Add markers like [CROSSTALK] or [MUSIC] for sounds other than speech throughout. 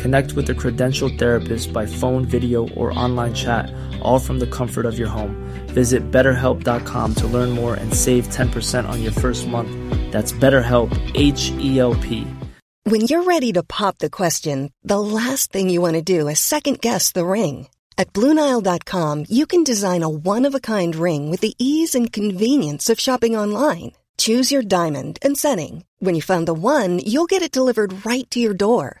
Connect with a credentialed therapist by phone, video, or online chat, all from the comfort of your home. Visit betterhelp.com to learn more and save 10% on your first month. That's BetterHelp, H E L P. When you're ready to pop the question, the last thing you want to do is second guess the ring. At Bluenile.com, you can design a one of a kind ring with the ease and convenience of shopping online. Choose your diamond and setting. When you find the one, you'll get it delivered right to your door.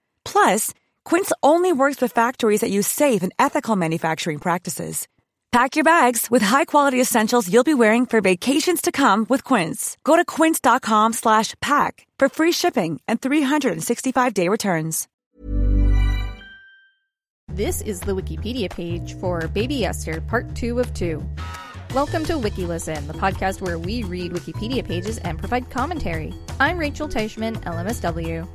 Plus, Quince only works with factories that use safe and ethical manufacturing practices. Pack your bags with high-quality essentials you'll be wearing for vacations to come with Quince. Go to quince.com slash pack for free shipping and 365-day returns. This is the Wikipedia page for Baby Esther, part two of two. Welcome to WikiListen, the podcast where we read Wikipedia pages and provide commentary. I'm Rachel Teichman, LMSW.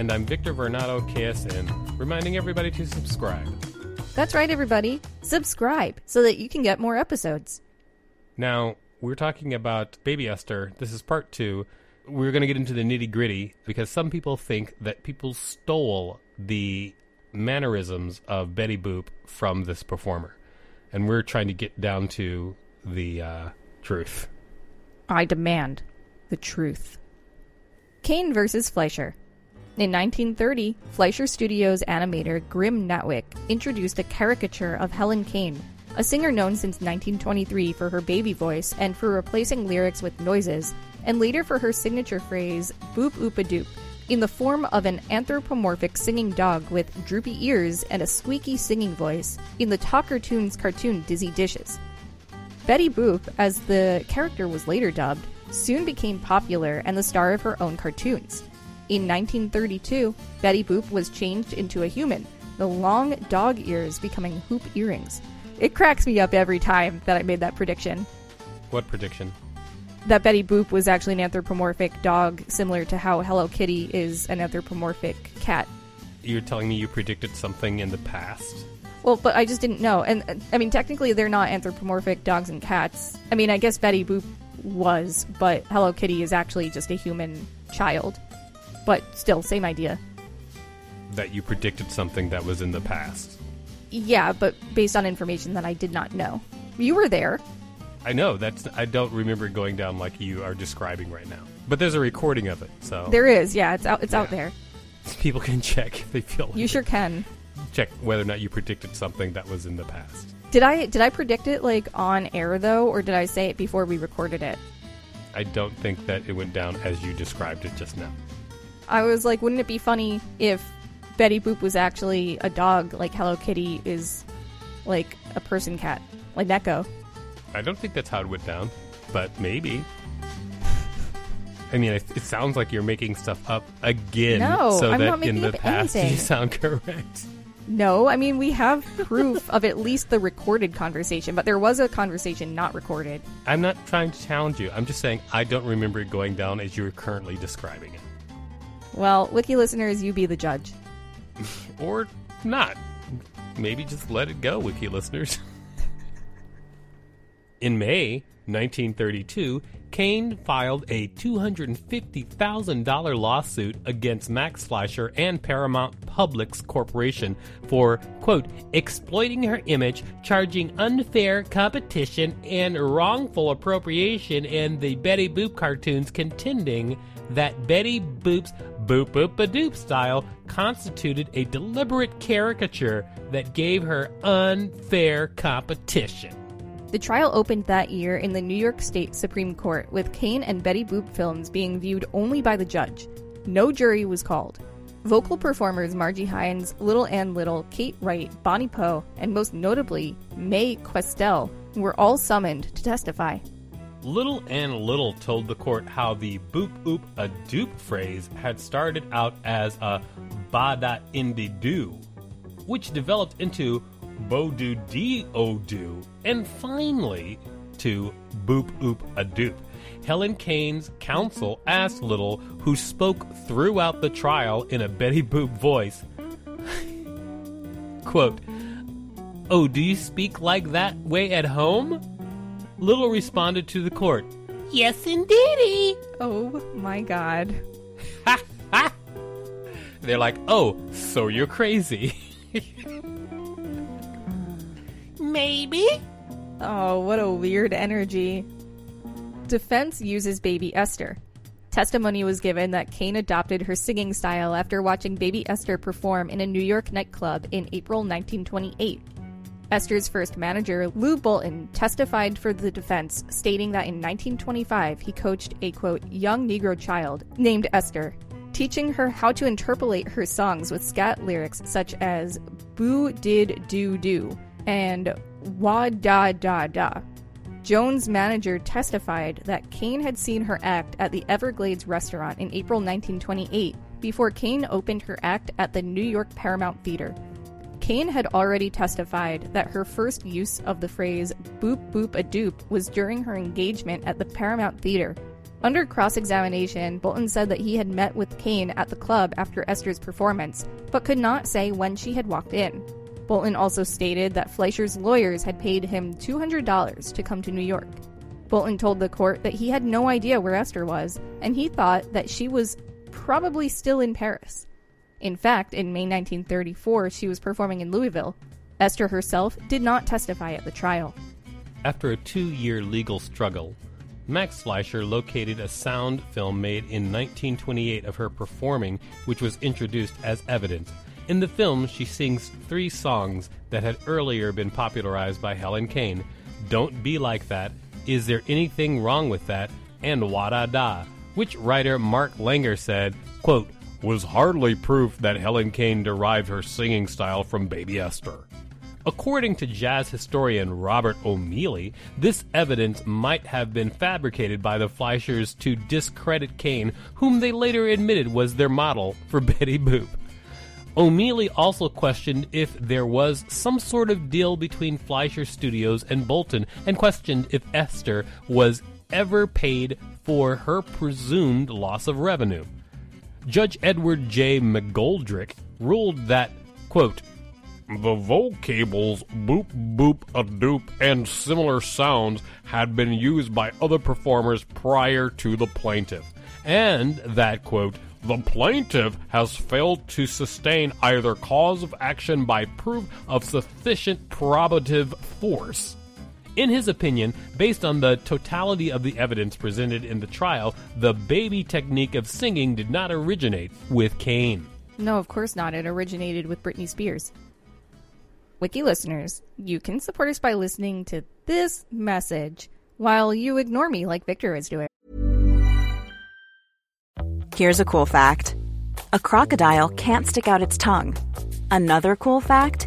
And I'm Victor Varnado, KSN, reminding everybody to subscribe. That's right, everybody. Subscribe so that you can get more episodes. Now, we're talking about Baby Esther. This is part two. We're going to get into the nitty gritty because some people think that people stole the mannerisms of Betty Boop from this performer. And we're trying to get down to the uh, truth. I demand the truth. Kane versus Fleischer. In 1930, Fleischer Studios animator Grim Natwick introduced a caricature of Helen Kane, a singer known since 1923 for her baby voice and for replacing lyrics with noises, and later for her signature phrase, boop oopa doop, in the form of an anthropomorphic singing dog with droopy ears and a squeaky singing voice in the Talkartoons cartoon Dizzy Dishes. Betty Boop, as the character was later dubbed, soon became popular and the star of her own cartoons. In 1932, Betty Boop was changed into a human, the long dog ears becoming hoop earrings. It cracks me up every time that I made that prediction. What prediction? That Betty Boop was actually an anthropomorphic dog, similar to how Hello Kitty is an anthropomorphic cat. You're telling me you predicted something in the past? Well, but I just didn't know. And I mean, technically, they're not anthropomorphic dogs and cats. I mean, I guess Betty Boop was, but Hello Kitty is actually just a human child. But still, same idea. That you predicted something that was in the past. Yeah, but based on information that I did not know. You were there. I know that's I don't remember it going down like you are describing right now. But there's a recording of it, so There is, yeah, it's out. It's out there. [LAUGHS] people can check if they feel like You it. sure can. check whether or not you predicted something that was in the past. Did I did I predict it like on air though, or did I say it before we recorded it? I don't think that it went down as you described it just now. I was like, wouldn't it be funny if Betty Boop was actually a dog, like Hello Kitty is like a person cat, like Neko? I don't think that's how it went down, but maybe. I mean, it, it sounds like you're making stuff up again, No, so I'm that not in making the up past you anything. sound correct. No, I mean we have proof of at least the recorded conversation, but there was a conversation not recorded. I'm not trying to challenge you. I'm just saying I don't remember it going down as you're currently describing it, Well, wiki listeners, you be the judge. [LAUGHS] or not. Maybe just let it go, wiki listeners. [LAUGHS] In May 1932, Kane filed a $250,000 lawsuit against Max Fleischer and Paramount Publix Corporation for, quote, exploiting her image, charging unfair competition, and wrongful appropriation in the Betty Boop cartoons, contending that Betty Boop's boop boop a doop style constituted a deliberate caricature that gave her unfair competition. The trial opened that year in the New York State Supreme Court, with Kane and Betty Boop films being viewed only by the judge. No jury was called. Vocal performers Margie Hines, Little Ann Little, Kate Wright, Bonnie Poe, and most notably, Mae Questel were all summoned to testify. Little Ann Little told the court how the boop oop a doop phrase had started out as a ba da indy doo, which developed into bo do dee o do, and finally to boop oop a doop. Helen Kane's counsel asked Little, who spoke throughout the trial in a Betty Boop voice, [LAUGHS] quote, Oh, do you speak like that way at home? Little responded to the court, Yes, indeedy. Oh my god. Ha ha! They're like, Oh, so you're crazy. [LAUGHS] Maybe? Oh, what a weird energy. Defense uses Baby Esther. Testimony was given that Kane adopted her singing style after watching Baby Esther perform in a New York nightclub in April 1928. Esther's first manager, Lou Bolton, testified for the defense, stating that in 1925 he coached a quote, young Negro child named Esther, teaching her how to interpolate her songs with scat lyrics such as boo did do do and wah da da da. Jones' manager testified that Kane had seen her act at the Everglades restaurant in April 1928 before Kane opened her act at the New York Paramount Theater. Kane had already testified that her first use of the phrase boop boop a doop was during her engagement at the Paramount Theater. Under cross examination, Bolton said that he had met with Kane at the club after Esther's performance, but could not say when she had walked in. Bolton also stated that Fleischer's lawyers had paid him $200 to come to New York. Bolton told the court that he had no idea where Esther was, and he thought that she was probably still in Paris. In fact, in May 1934, she was performing in Louisville. Esther herself did not testify at the trial. After a two year legal struggle, Max Fleischer located a sound film made in 1928 of her performing, which was introduced as evidence. In the film, she sings three songs that had earlier been popularized by Helen Kane Don't Be Like That, Is There Anything Wrong with That, and Wada Da, which writer Mark Langer said, quote, was hardly proof that Helen Kane derived her singing style from Baby Esther. According to jazz historian Robert O'Meally, this evidence might have been fabricated by the Fleischers to discredit Kane, whom they later admitted was their model for [LAUGHS] Betty Boop. O'Meally also questioned if there was some sort of deal between Fleischer Studios and Bolton and questioned if Esther was ever paid for her presumed loss of revenue. Judge Edward J. McGoldrick ruled that, quote, the vocables boop boop a doop and similar sounds had been used by other performers prior to the plaintiff, and that, quote, the plaintiff has failed to sustain either cause of action by proof of sufficient probative force. In his opinion, based on the totality of the evidence presented in the trial, the baby technique of singing did not originate with Kane. No, of course not. It originated with Britney Spears. Wiki listeners, you can support us by listening to this message while you ignore me like Victor is doing. Here's a cool fact a crocodile can't stick out its tongue. Another cool fact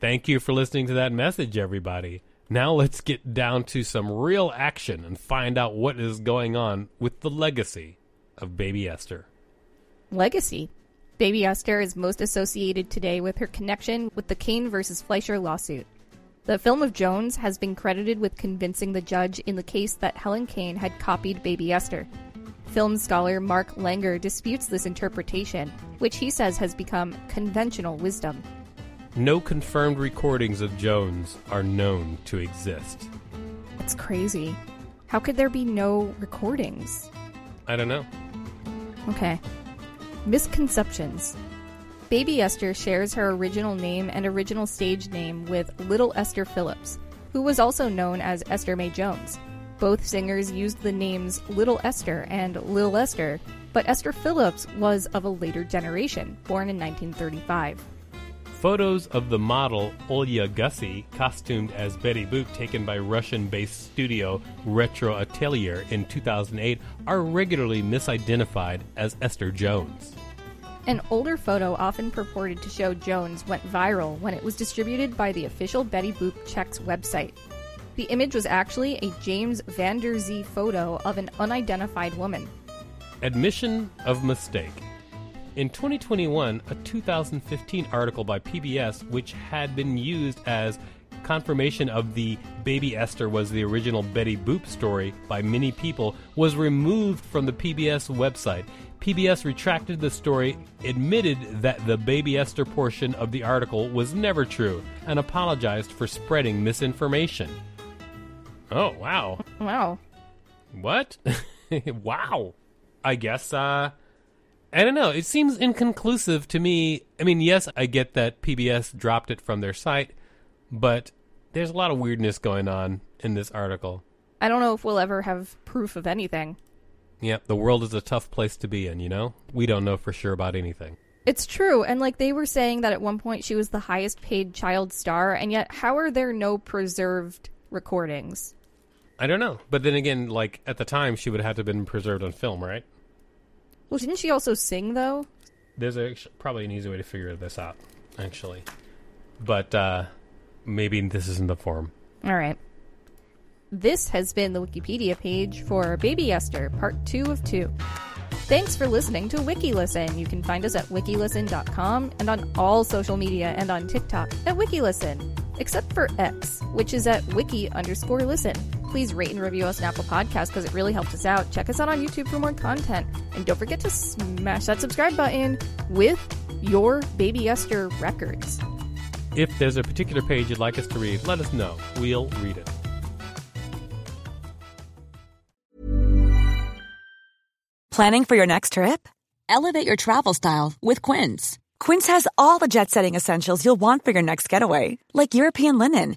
Thank you for listening to that message, everybody. Now let's get down to some real action and find out what is going on with the legacy of Baby Esther. Legacy. Baby Esther is most associated today with her connection with the Kane versus Fleischer lawsuit. The film of Jones has been credited with convincing the judge in the case that Helen Kane had copied Baby Esther. Film scholar Mark Langer disputes this interpretation, which he says has become conventional wisdom. No confirmed recordings of Jones are known to exist. It's crazy. How could there be no recordings? I don't know. Okay. Misconceptions. Baby Esther shares her original name and original stage name with Little Esther Phillips, who was also known as Esther Mae Jones. Both singers used the names Little Esther and Lil Esther, but Esther Phillips was of a later generation, born in 1935. Photos of the model Olya Gussie, costumed as Betty Boop, taken by Russian based studio Retro Atelier in 2008, are regularly misidentified as Esther Jones. An older photo, often purported to show Jones, went viral when it was distributed by the official Betty Boop Checks website. The image was actually a James Van Der Zee photo of an unidentified woman. Admission of mistake. In 2021, a 2015 article by PBS, which had been used as confirmation of the Baby Esther was the original Betty Boop story by many people, was removed from the PBS website. PBS retracted the story, admitted that the Baby Esther portion of the article was never true, and apologized for spreading misinformation. Oh, wow. Wow. What? [LAUGHS] wow. I guess, uh, I don't know. It seems inconclusive to me. I mean, yes, I get that PBS dropped it from their site, but there's a lot of weirdness going on in this article. I don't know if we'll ever have proof of anything. Yep, the world is a tough place to be in, you know? We don't know for sure about anything. It's true, and like they were saying that at one point she was the highest paid child star, and yet how are there no preserved recordings? I don't know. But then again, like at the time, she would have had to have been preserved on film, right? Well, didn't she also sing though? There's a, probably an easy way to figure this out, actually. But uh, maybe this isn't the form. All right. This has been the Wikipedia page for Baby Esther, part two of two. Thanks for listening to WikiListen. You can find us at wikilisten.com and on all social media and on TikTok at WikiListen, except for X, which is at wiki underscore listen. Please rate and review us on Apple Podcasts because it really helps us out. Check us out on YouTube for more content. And don't forget to smash that subscribe button with your Baby Esther records. If there's a particular page you'd like us to read, let us know. We'll read it. Planning for your next trip? Elevate your travel style with Quince. Quince has all the jet setting essentials you'll want for your next getaway, like European linen,